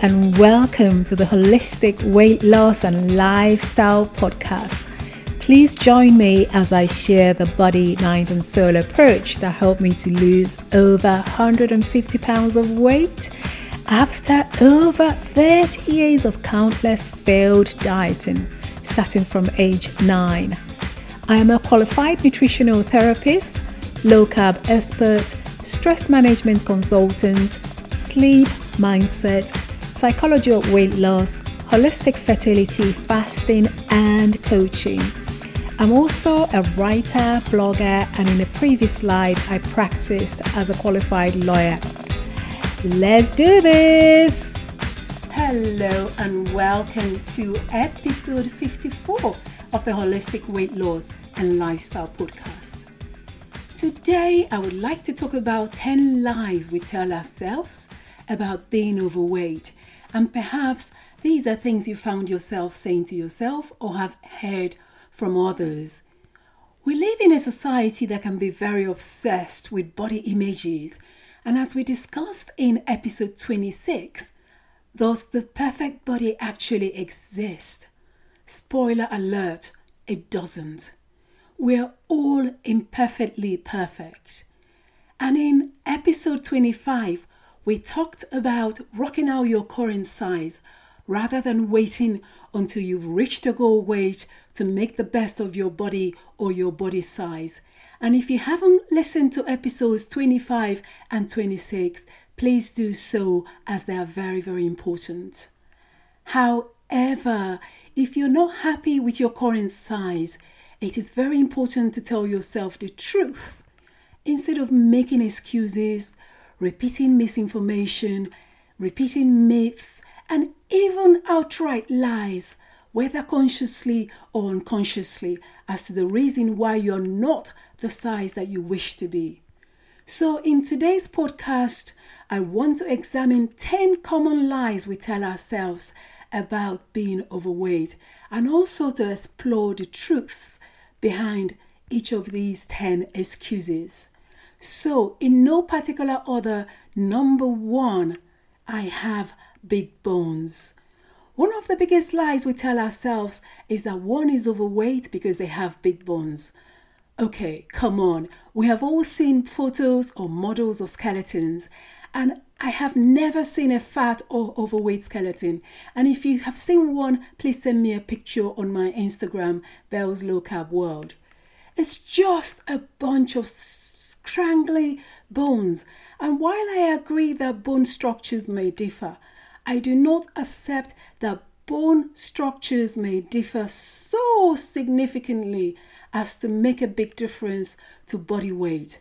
and welcome to the Holistic Weight Loss and Lifestyle Podcast. Please join me as I share the body, mind, and soul approach that helped me to lose over 150 pounds of weight after over 30 years of countless failed dieting, starting from age 9. I am a qualified nutritional therapist, low carb expert, stress management consultant, sleep mindset, psychology of weight loss, holistic fertility, fasting, and coaching. I'm also a writer, blogger, and in a previous life, I practiced as a qualified lawyer. Let's do this! Hello, and welcome to episode 54 of the Holistic Weight Loss and Lifestyle Podcast. Today, I would like to talk about 10 lies we tell ourselves about being overweight. And perhaps these are things you found yourself saying to yourself or have heard from others. We live in a society that can be very obsessed with body images. And as we discussed in episode 26, does the perfect body actually exist? Spoiler alert, it doesn't. We're all imperfectly perfect. And in episode 25, we talked about rocking out your current size rather than waiting until you've reached a goal weight to make the best of your body or your body size. And if you haven't listened to episodes 25 and 26, please do so as they are very, very important. However, if you're not happy with your current size, it is very important to tell yourself the truth instead of making excuses repeating misinformation, repeating myths, and even outright lies, whether consciously or unconsciously, as to the reason why you're not the size that you wish to be. So, in today's podcast, I want to examine 10 common lies we tell ourselves about being overweight and also to explore the truths behind each of these 10 excuses. So, in no particular order, number one, I have big bones. One of the biggest lies we tell ourselves is that one is overweight because they have big bones. Okay, come on. We have all seen photos or models of skeletons, and I have never seen a fat or overweight skeleton. And if you have seen one, please send me a picture on my Instagram, Belle's Low Carb World. It's just a bunch of strangly bones. And while I agree that bone structures may differ, I do not accept that bone structures may differ so significantly as to make a big difference to body weight.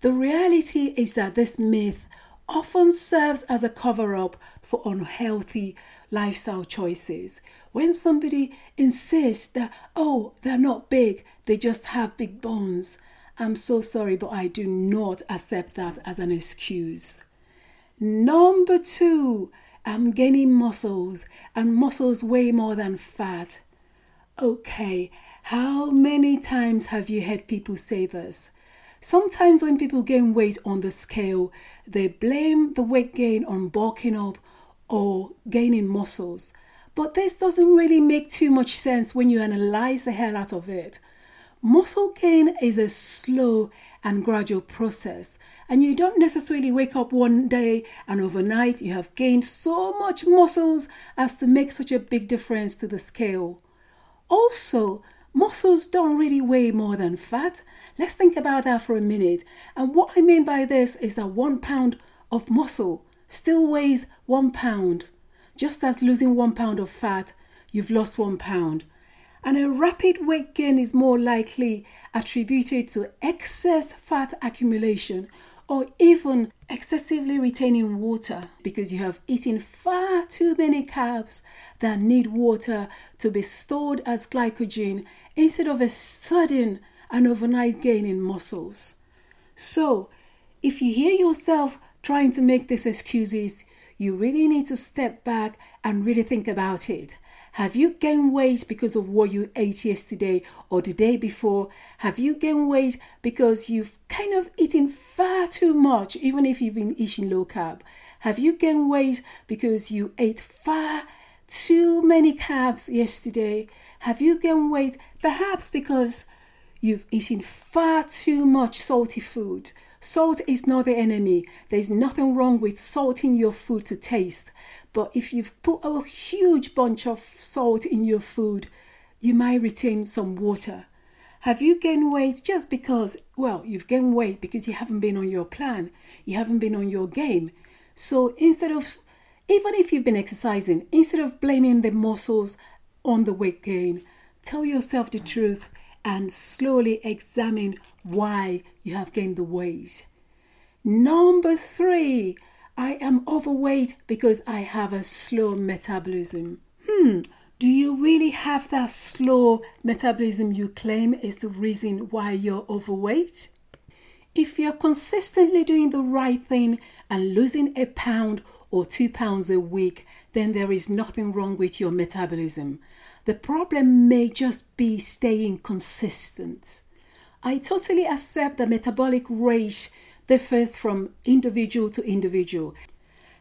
The reality is that this myth often serves as a cover up for unhealthy lifestyle choices. When somebody insists that, oh, they're not big, they just have big bones, I'm so sorry, but I do not accept that as an excuse. Number two, I'm gaining muscles, and muscles weigh more than fat. Okay, how many times have you heard people say this? Sometimes when people gain weight on the scale, they blame the weight gain on bulking up or gaining muscles. But this doesn't really make too much sense when you analyze the hell out of it. Muscle gain is a slow and gradual process, and you don't necessarily wake up one day and overnight you have gained so much muscles as to make such a big difference to the scale. Also, muscles don't really weigh more than fat. Let's think about that for a minute. And what I mean by this is that one pound of muscle still weighs one pound. Just as losing one pound of fat, you've lost one pound and a rapid weight gain is more likely attributed to excess fat accumulation or even excessively retaining water because you have eaten far too many carbs that need water to be stored as glycogen instead of a sudden and overnight gain in muscles. So, if you hear yourself trying to make these excuses, you really need to step back and really think about it. Have you gained weight because of what you ate yesterday or the day before? Have you gained weight because you've kind of eaten far too much, even if you've been eating low carb? Have you gained weight because you ate far too many carbs yesterday? Have you gained weight perhaps because you've eaten far too much salty food? Salt is not the enemy. There's nothing wrong with salting your food to taste. But if you've put a huge bunch of salt in your food, you might retain some water. Have you gained weight just because, well, you've gained weight because you haven't been on your plan, you haven't been on your game? So instead of, even if you've been exercising, instead of blaming the muscles on the weight gain, tell yourself the truth and slowly examine why you have gained the weight. Number three, I am overweight because I have a slow metabolism. Hmm, do you really have that slow metabolism you claim is the reason why you're overweight? If you're consistently doing the right thing and losing a pound or two pounds a week, then there is nothing wrong with your metabolism. The problem may just be staying consistent. I totally accept the metabolic rate differs from individual to individual.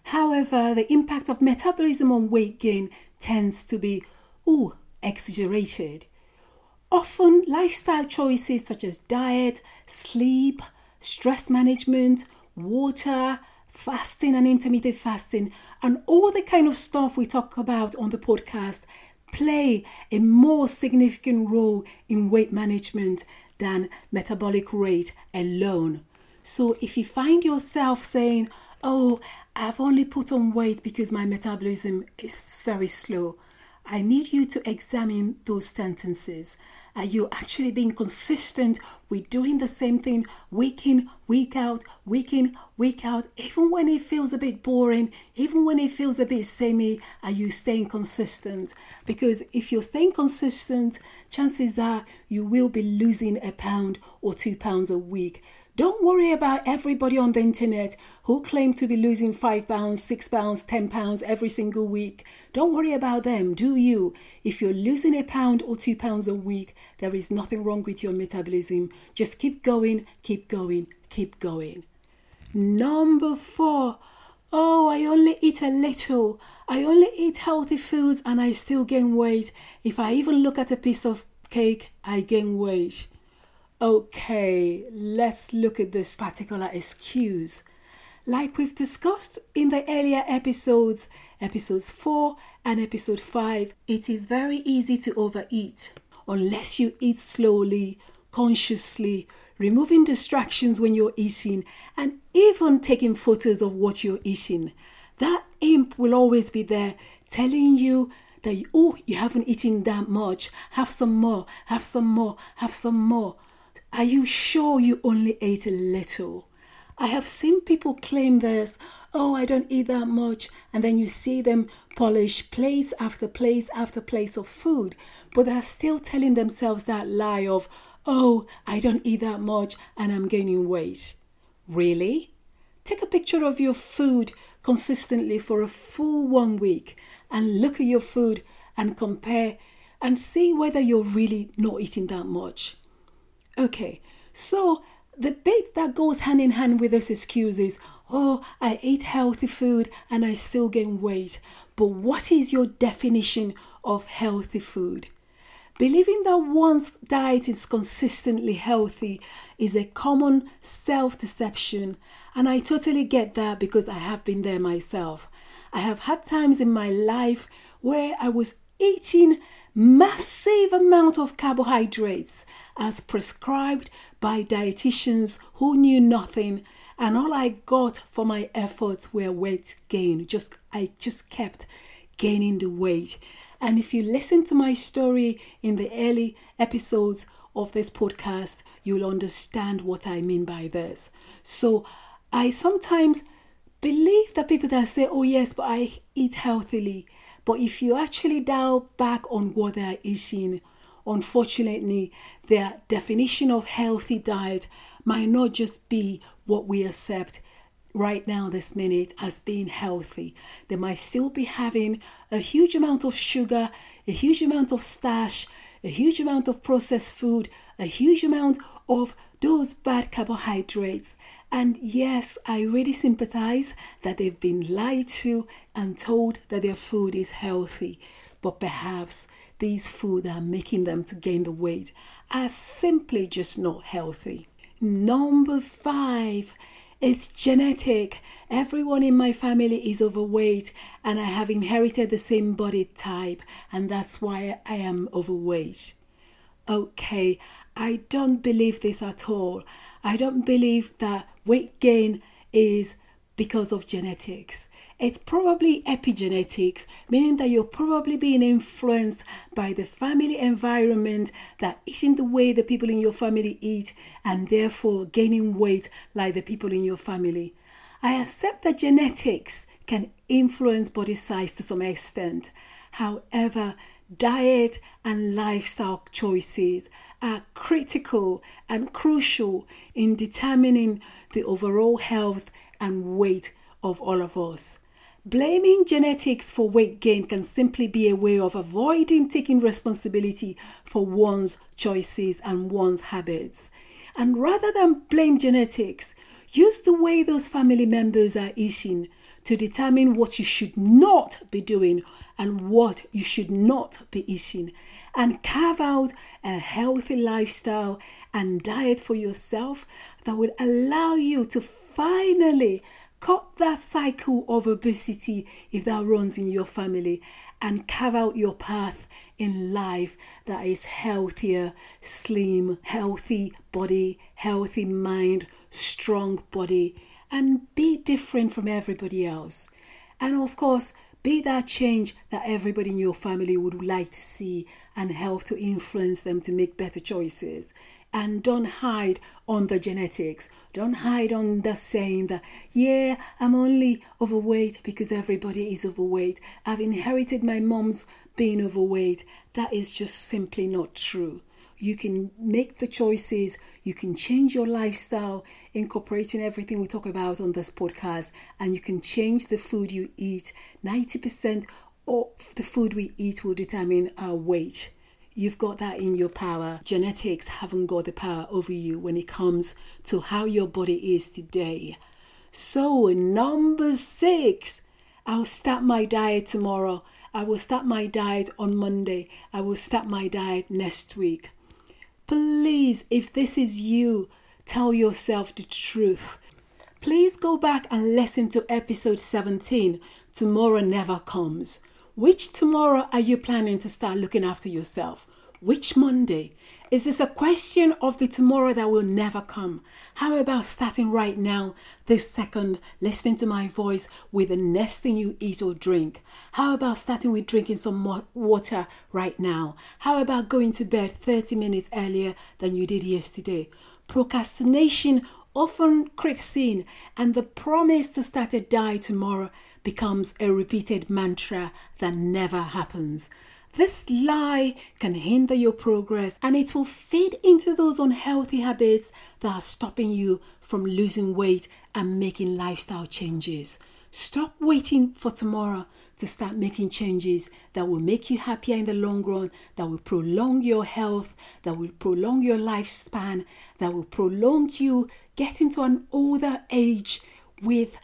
However, the impact of metabolism on weight gain tends to be ooh, exaggerated. Often, lifestyle choices such as diet, sleep, stress management, water, fasting and intermittent fasting, and all the kind of stuff we talk about on the podcast play a more significant role in weight management than metabolic rate alone. So if you find yourself saying, Oh, I've only put on weight because my metabolism is very slow, I need you to examine those sentences. Are you actually being consistent with doing the same thing week in, week out, week in, week out, even when it feels a bit boring, even when it feels a bit samey? Are you staying consistent? Because if you're staying consistent, chances are you will be losing a pound or two pounds a week. Don't worry about everybody on the internet who claim to be losing five pounds, six pounds, ten pounds every single week. Don't worry about them, do you? If you're losing a pound or two pounds a week, there is nothing wrong with your metabolism. Just keep going, keep going, keep going. Number four, oh, I only eat a little. I only eat healthy foods and I still gain weight. If I even look at a piece of cake, I gain weight. Okay, let's look at this particular excuse. Like we've discussed in the earlier episodes, episodes 4 and episode 5, it is very easy to overeat unless you eat slowly, consciously, removing distractions when you're eating, and even taking photos of what you're eating. That imp will always be there telling you that, oh, you haven't eaten that much, have some more, have some more, have some more. Are you sure you only ate a little? I have seen people claim this, oh, I don't eat that much, and then you see them polish plates after plates after plates of food, but they're still telling themselves that lie of, oh, I don't eat that much and I'm gaining weight. Really? Take a picture of your food consistently for a full one week and look at your food and compare and see whether you're really not eating that much. Okay, so the bit that goes hand in hand with this excuse is, oh, I eat healthy food and I still gain weight. But what is your definition of healthy food? Believing that one's diet is consistently healthy is a common self deception, and I totally get that because I have been there myself. I have had times in my life where I was eating massive amount of carbohydrates as prescribed by dietitians who knew nothing. And all I got for my efforts were weight gain. Just I just kept gaining the weight. And if you listen to my story in the early episodes of this podcast you'll understand what I mean by this. So I sometimes believe that people that say oh yes but I eat healthily. But if you actually dial back on what they're eating, unfortunately, their definition of healthy diet might not just be what we accept right now, this minute, as being healthy. They might still be having a huge amount of sugar, a huge amount of starch, a huge amount of processed food, a huge amount of those bad carbohydrates. And yes, I really sympathize that they've been lied to and told that their food is healthy. But perhaps these food that are making them to gain the weight are simply just not healthy. Number five, it's genetic. Everyone in my family is overweight, and I have inherited the same body type, and that's why I am overweight. Okay, I don't believe this at all. I don't believe that weight gain is because of genetics. It's probably epigenetics, meaning that you're probably being influenced by the family environment that eating the way the people in your family eat and therefore gaining weight like the people in your family. I accept that genetics can influence body size to some extent. However, diet and lifestyle choices are critical and crucial in determining the overall health and weight of all of us. Blaming genetics for weight gain can simply be a way of avoiding taking responsibility for one's choices and one's habits. And rather than blame genetics, use the way those family members are eating to determine what you should not be doing and what you should not be eating, and carve out a healthy lifestyle and diet for yourself that will allow you to finally cut that cycle of obesity if that runs in your family and carve out your path in life that is healthier, slim, healthy body, healthy mind, strong body, and be different from everybody else. And of course, be that change that everybody in your family would like to see and help to influence them to make better choices and don't hide on the genetics. Don't hide on the saying that, yeah, I'm only overweight because everybody is overweight. I've inherited my mom's being overweight. That is just simply not true. You can make the choices, you can change your lifestyle, incorporating everything we talk about on this podcast, and you can change the food you eat. 90% of the food we eat will determine our weight. You've got that in your power. Genetics haven't got the power over you when it comes to how your body is today. So, number six, I'll start my diet tomorrow. I will start my diet on Monday. I will start my diet next week. Please, if this is you, tell yourself the truth. Please go back and listen to episode 17 Tomorrow Never Comes. Which tomorrow are you planning to start looking after yourself? Which Monday? Is this a question of the tomorrow that will never come? How about starting right now, this second, listening to my voice with the next thing you eat or drink? How about starting with drinking some water right now? How about going to bed 30 minutes earlier than you did yesterday? Procrastination often creeps in, and the promise to start a diet tomorrow becomes a repeated mantra that never happens. This lie can hinder your progress and it will feed into those unhealthy habits that are stopping you from losing weight and making lifestyle changes. Stop waiting for tomorrow to start making changes that will make you happier in the long run, that will prolong your health, that will prolong your lifespan, that will prolong you getting to an older age with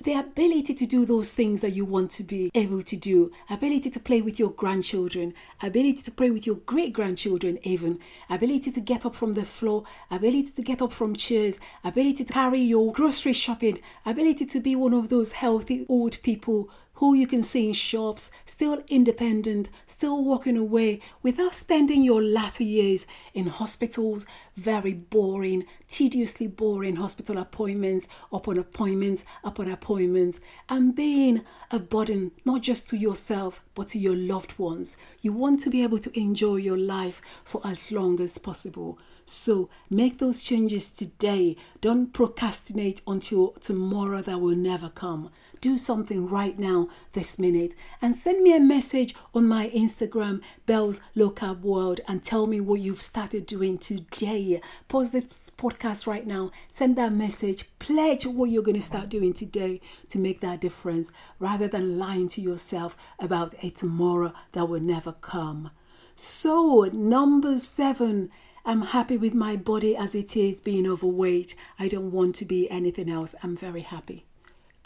the ability to do those things that you want to be able to do, ability to play with your grandchildren, ability to play with your great grandchildren, even ability to get up from the floor, ability to get up from chairs, ability to carry your grocery shopping, ability to be one of those healthy old people who you can see in shops, still independent, still walking away without spending your latter years in hospitals, very boring, tediously boring hospital appointments upon appointments upon appointments, and being a burden not just to yourself but to your loved ones. You want to be able to enjoy your life for as long as possible. So make those changes today. Don't procrastinate until tomorrow that will never come do something right now, this minute, and send me a message on my Instagram, Belles Low Carb World, and tell me what you've started doing today. Pause this podcast right now, send that message, pledge what you're going to start doing today to make that difference rather than lying to yourself about a tomorrow that will never come. So, number seven, I'm happy with my body as it is, being overweight. I don't want to be anything else. I'm very happy.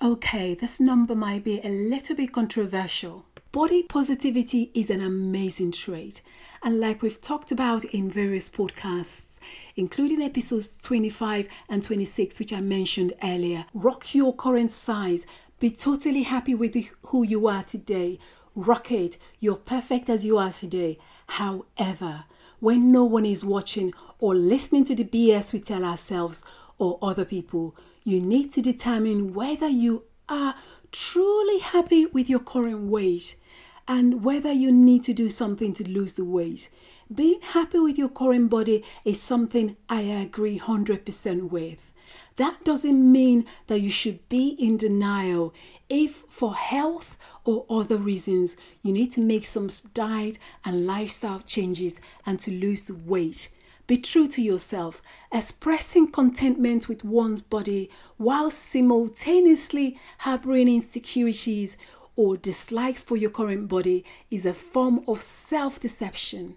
Okay, this number might be a little bit controversial. Body positivity is an amazing trait. And like we've talked about in various podcasts, including episodes 25 and 26, which I mentioned earlier, rock your current size. Be totally happy with who you are today. Rock it. You're perfect as you are today. However, when no one is watching or listening to the BS we tell ourselves or other people, you need to determine whether you are truly happy with your current weight and whether you need to do something to lose the weight. Being happy with your current body is something I agree 100% with. That doesn't mean that you should be in denial if, for health or other reasons, you need to make some diet and lifestyle changes and to lose the weight. Be true to yourself, expressing contentment with one's body while simultaneously harboring insecurities or dislikes for your current body is a form of self deception.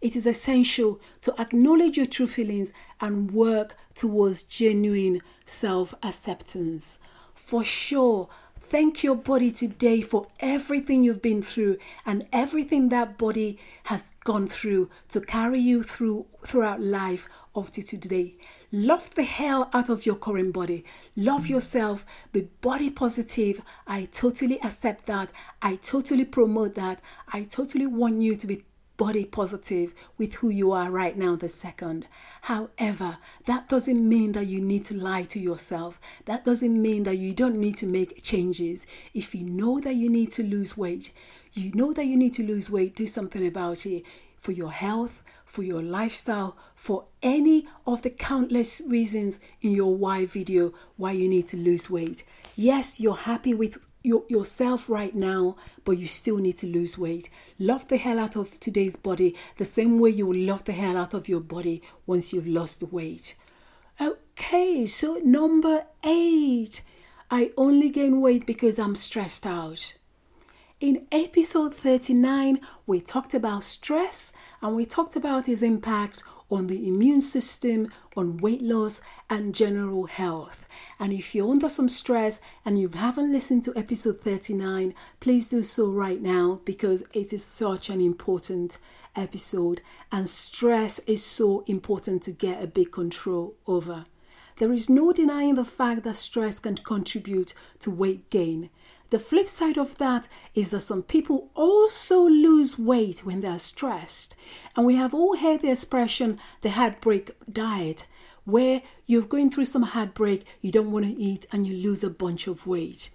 It is essential to acknowledge your true feelings and work towards genuine self acceptance. For sure, thank your body today for everything you've been through and everything that body has gone through to carry you through throughout life up to today. Love the hell out of your current body. Love yourself. Be body positive. I totally accept that. I totally promote that. I totally want you to be body positive with who you are right now, the second. However, that doesn't mean that you need to lie to yourself. That doesn't mean that you don't need to make changes. If you know that you need to lose weight, you know that you need to lose weight, do something about it for your health, for your lifestyle, for any of the countless reasons in your why video why you need to lose weight. Yes, you're happy with your, yourself right now, but you still need to lose weight. Love the hell out of today's body the same way you love the hell out of your body once you've lost the weight. Okay, so number eight, I only gain weight because I'm stressed out. In episode 39, we talked about stress and we talked about its impact on the immune system, on weight loss, and general health. And if you're under some stress and you haven't listened to episode 39, please do so right now because it is such an important episode. And stress is so important to get a big control over. There is no denying the fact that stress can contribute to weight gain. The flip side of that is that some people also lose weight when they're stressed. And we have all heard the expression the heartbreak diet, where you're going through some heartbreak, you don't want to eat, and you lose a bunch of weight.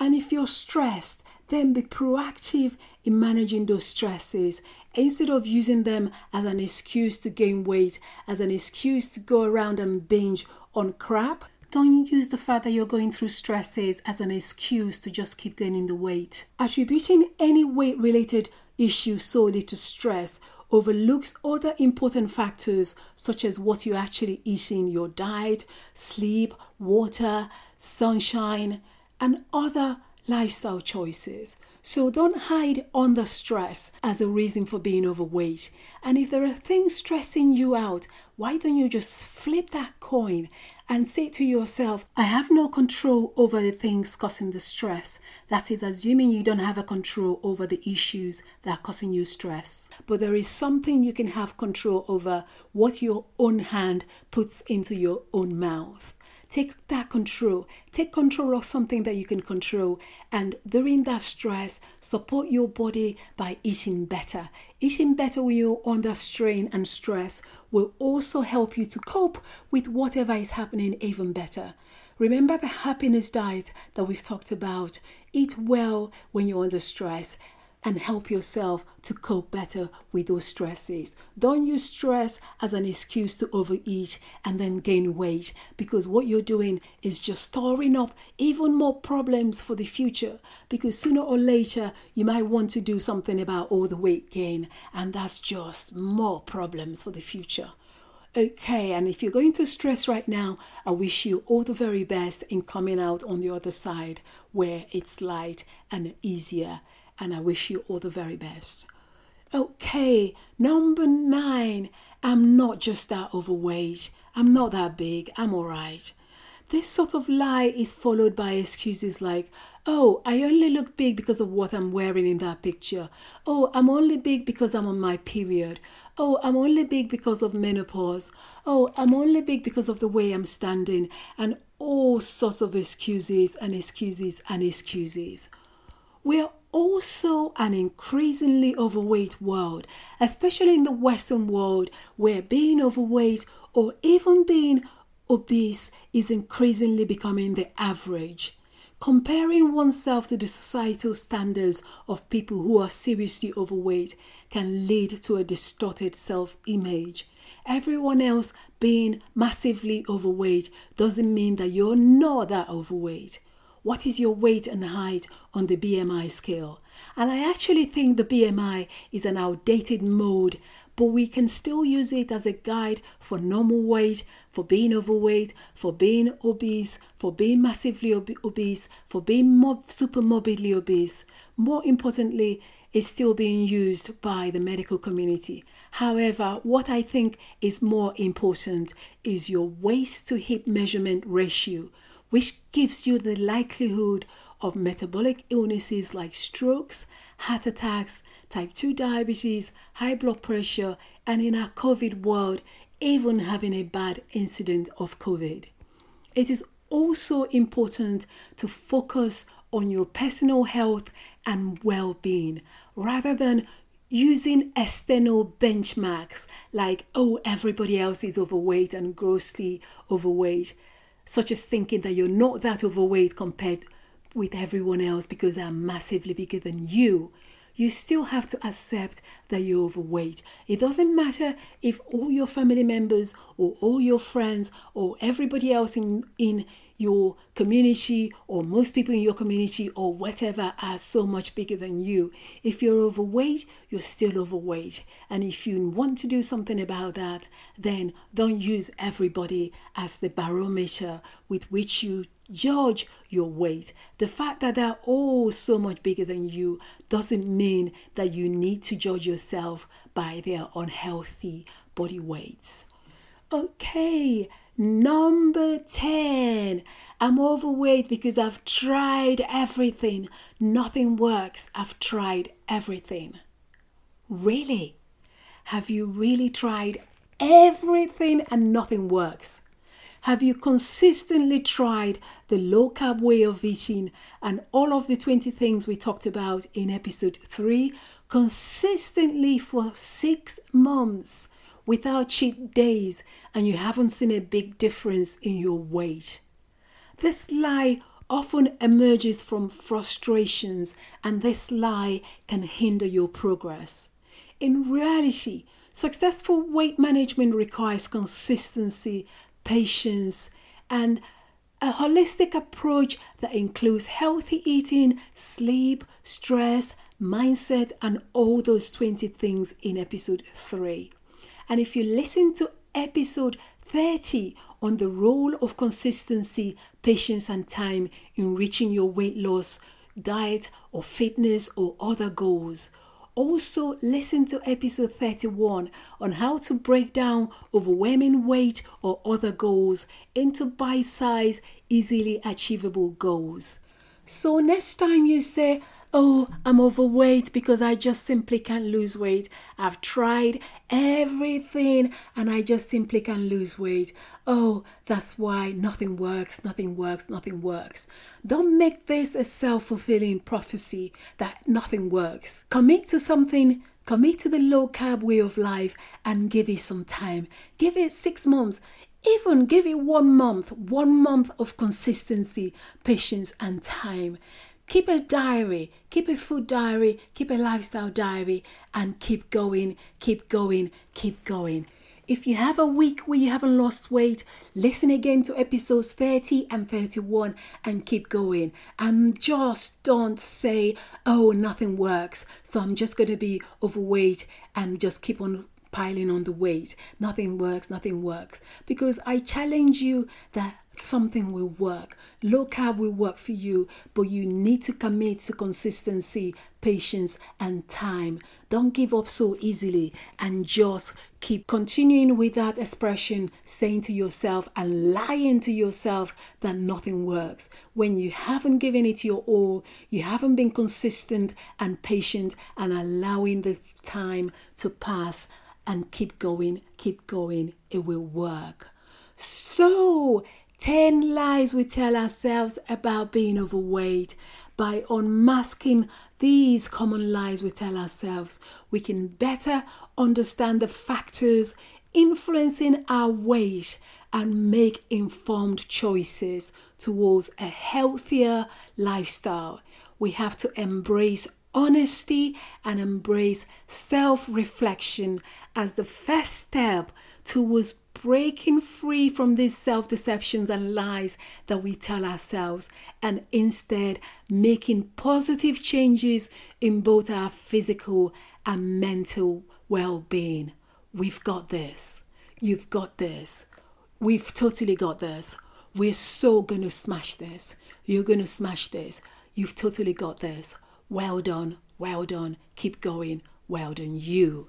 And if you're stressed, then be proactive in managing those stresses instead of using them as an excuse to gain weight, as an excuse to go around and binge on crap don't use the fact that you're going through stresses as an excuse to just keep gaining the weight. Attributing any weight related issue solely to stress overlooks other important factors such as what you actually eat in your diet, sleep, water, sunshine, and other lifestyle choices. So don't hide under stress as a reason for being overweight. And if there are things stressing you out, why don't you just flip that coin and say to yourself, I have no control over the things causing the stress. That is assuming you don't have a control over the issues that are causing you stress. But there is something you can have control over what your own hand puts into your own mouth. Take that control. Take control of something that you can control. And during that stress, support your body by eating better. Eating better when you're under strain and stress will also help you to cope with whatever is happening even better. Remember the happiness diet that we've talked about. Eat well when you're under stress and help yourself to cope better with those stresses. Don't use stress as an excuse to overeat and then gain weight because what you're doing is just storing up even more problems for the future. Because sooner or later, you might want to do something about all the weight gain, and that's just more problems for the future. Okay, and if you're going through stress right now, I wish you all the very best in coming out on the other side where it's light and easier and I wish you all the very best. Okay, number nine, I'm not just that overweight. I'm not that big. I'm alright. This sort of lie is followed by excuses like, oh, I only look big because of what I'm wearing in that picture. Oh, I'm only big because I'm on my period. Oh, I'm only big because of menopause. Oh, I'm only big because of the way I'm standing. And all sorts of excuses and excuses and excuses. We're also an increasingly overweight world, especially in the Western world, where being overweight or even being obese is increasingly becoming the average. Comparing oneself to the societal standards of people who are seriously overweight can lead to a distorted self image. Everyone else being massively overweight doesn't mean that you're not that overweight. What is your weight and height on the BMI scale? And I actually think the BMI is an outdated mode, but we can still use it as a guide for normal weight, for being overweight, for being obese, for being massively ob- obese, for being mob- super morbidly obese. More importantly, it's still being used by the medical community. However, what I think is more important is your waist to hip measurement ratio which gives you the likelihood of metabolic illnesses like strokes, heart attacks, type 2 diabetes, high blood pressure, and in our COVID world, even having a bad incident of COVID. It is also important to focus on your personal health and well being rather than using external benchmarks like, oh, everybody else is overweight and grossly overweight such as thinking that you're not that overweight compared with everyone else because they're massively bigger than you, you still have to accept that you're overweight. It doesn't matter if all your family members or all your friends or everybody else in, in your community or most people in your community or whatever are so much bigger than you. If you're overweight, you're still overweight. And if you want to do something about that, then don't use everybody as the barometer with which you judge your weight. The fact that they're all so much bigger than you doesn't mean that you need to judge yourself by their unhealthy body weights. Okay, Number 10. I'm overweight because I've tried everything. Nothing works. I've tried everything. Really? Have you really tried everything and nothing works? Have you consistently tried the low carb way of eating and all of the 20 things we talked about in episode 3 consistently for six months? Without cheat days and you haven't seen a big difference in your weight. This lie often emerges from frustrations, and this lie can hinder your progress. In reality, successful weight management requires consistency, patience, and a holistic approach that includes healthy eating, sleep, stress, mindset, and all those 20 things in episode 3. And if you listen to episode 30 on the role of consistency, patience, and time in reaching your weight loss, diet, or fitness, or other goals, also, listen to episode 31 on how to break down overwhelming weight or other goals into bite sized, easily achievable goals. So, next time you say, oh, I'm overweight because I just simply can't lose weight. I've tried everything and I just simply can't lose weight. Oh, that's why nothing works, nothing works, nothing works. Don't make this a self fulfilling prophecy that nothing works. Commit to something. Commit to the low carb way of life and give it some time. Give it six months even give it one month, one month of consistency, patience, and time. Keep a diary, keep a food diary, keep a lifestyle diary, and keep going, keep going, keep going. If you have a week where you haven't lost weight, listen again to episodes 30 and 31 and keep going. And just don't say, oh, nothing works, so I'm just going to be overweight and just keep on piling on the weight. Nothing works, nothing works. Because I challenge you that something will work. Low carb will work for you, but you need to commit to consistency, patience, and time. Don't give up so easily and just keep continuing with that expression, saying to yourself and lying to yourself that nothing works. When you haven't given it your all, you haven't been consistent and patient and allowing the time to pass and keep going, keep going, it will work. So, 10 lies we tell ourselves about being overweight. By unmasking these common lies we tell ourselves, we can better understand the factors influencing our weight and make informed choices towards a healthier lifestyle. We have to embrace honesty and embrace self reflection as the first step towards breaking free from these self deceptions and lies that we tell ourselves and instead making positive changes in both our physical and mental well being. We've got this. You've got this. We've totally got this. We're so going to smash this. You're going to smash this. You've totally got this. Well done. Well done. Keep going. Well done, you.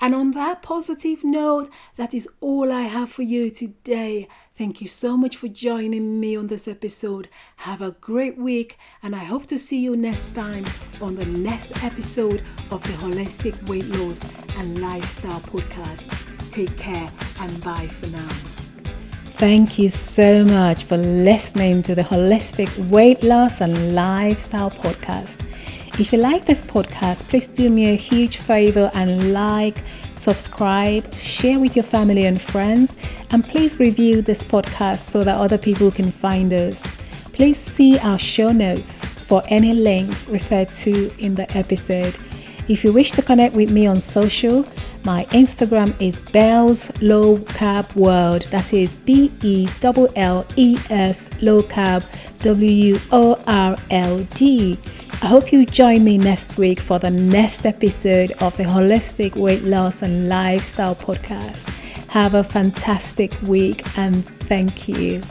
And on that positive note, that is all I have for you today. Thank you so much for joining me on this episode. Have a great week, and I hope to see you next time on the next episode of the Holistic Weight Loss and Lifestyle Podcast. Take care and bye for now. Thank you so much for listening to the Holistic Weight Loss and Lifestyle Podcast. If you like this podcast, please do me a huge favor and like, subscribe, share with your family and friends, and please review this podcast so that other people can find us. Please see our show notes for any links referred to in the episode. If you wish to connect with me on social, my Instagram is Belles Low Carb World. That is B E L L E S Low Carb W O R L D. I hope you join me next week for the next episode of the Holistic Weight Loss and Lifestyle Podcast. Have a fantastic week and thank you.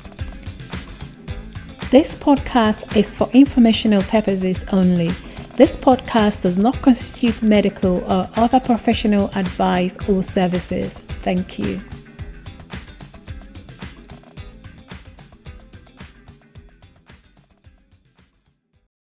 This podcast is for informational purposes only. This podcast does not constitute medical or other professional advice or services. Thank you.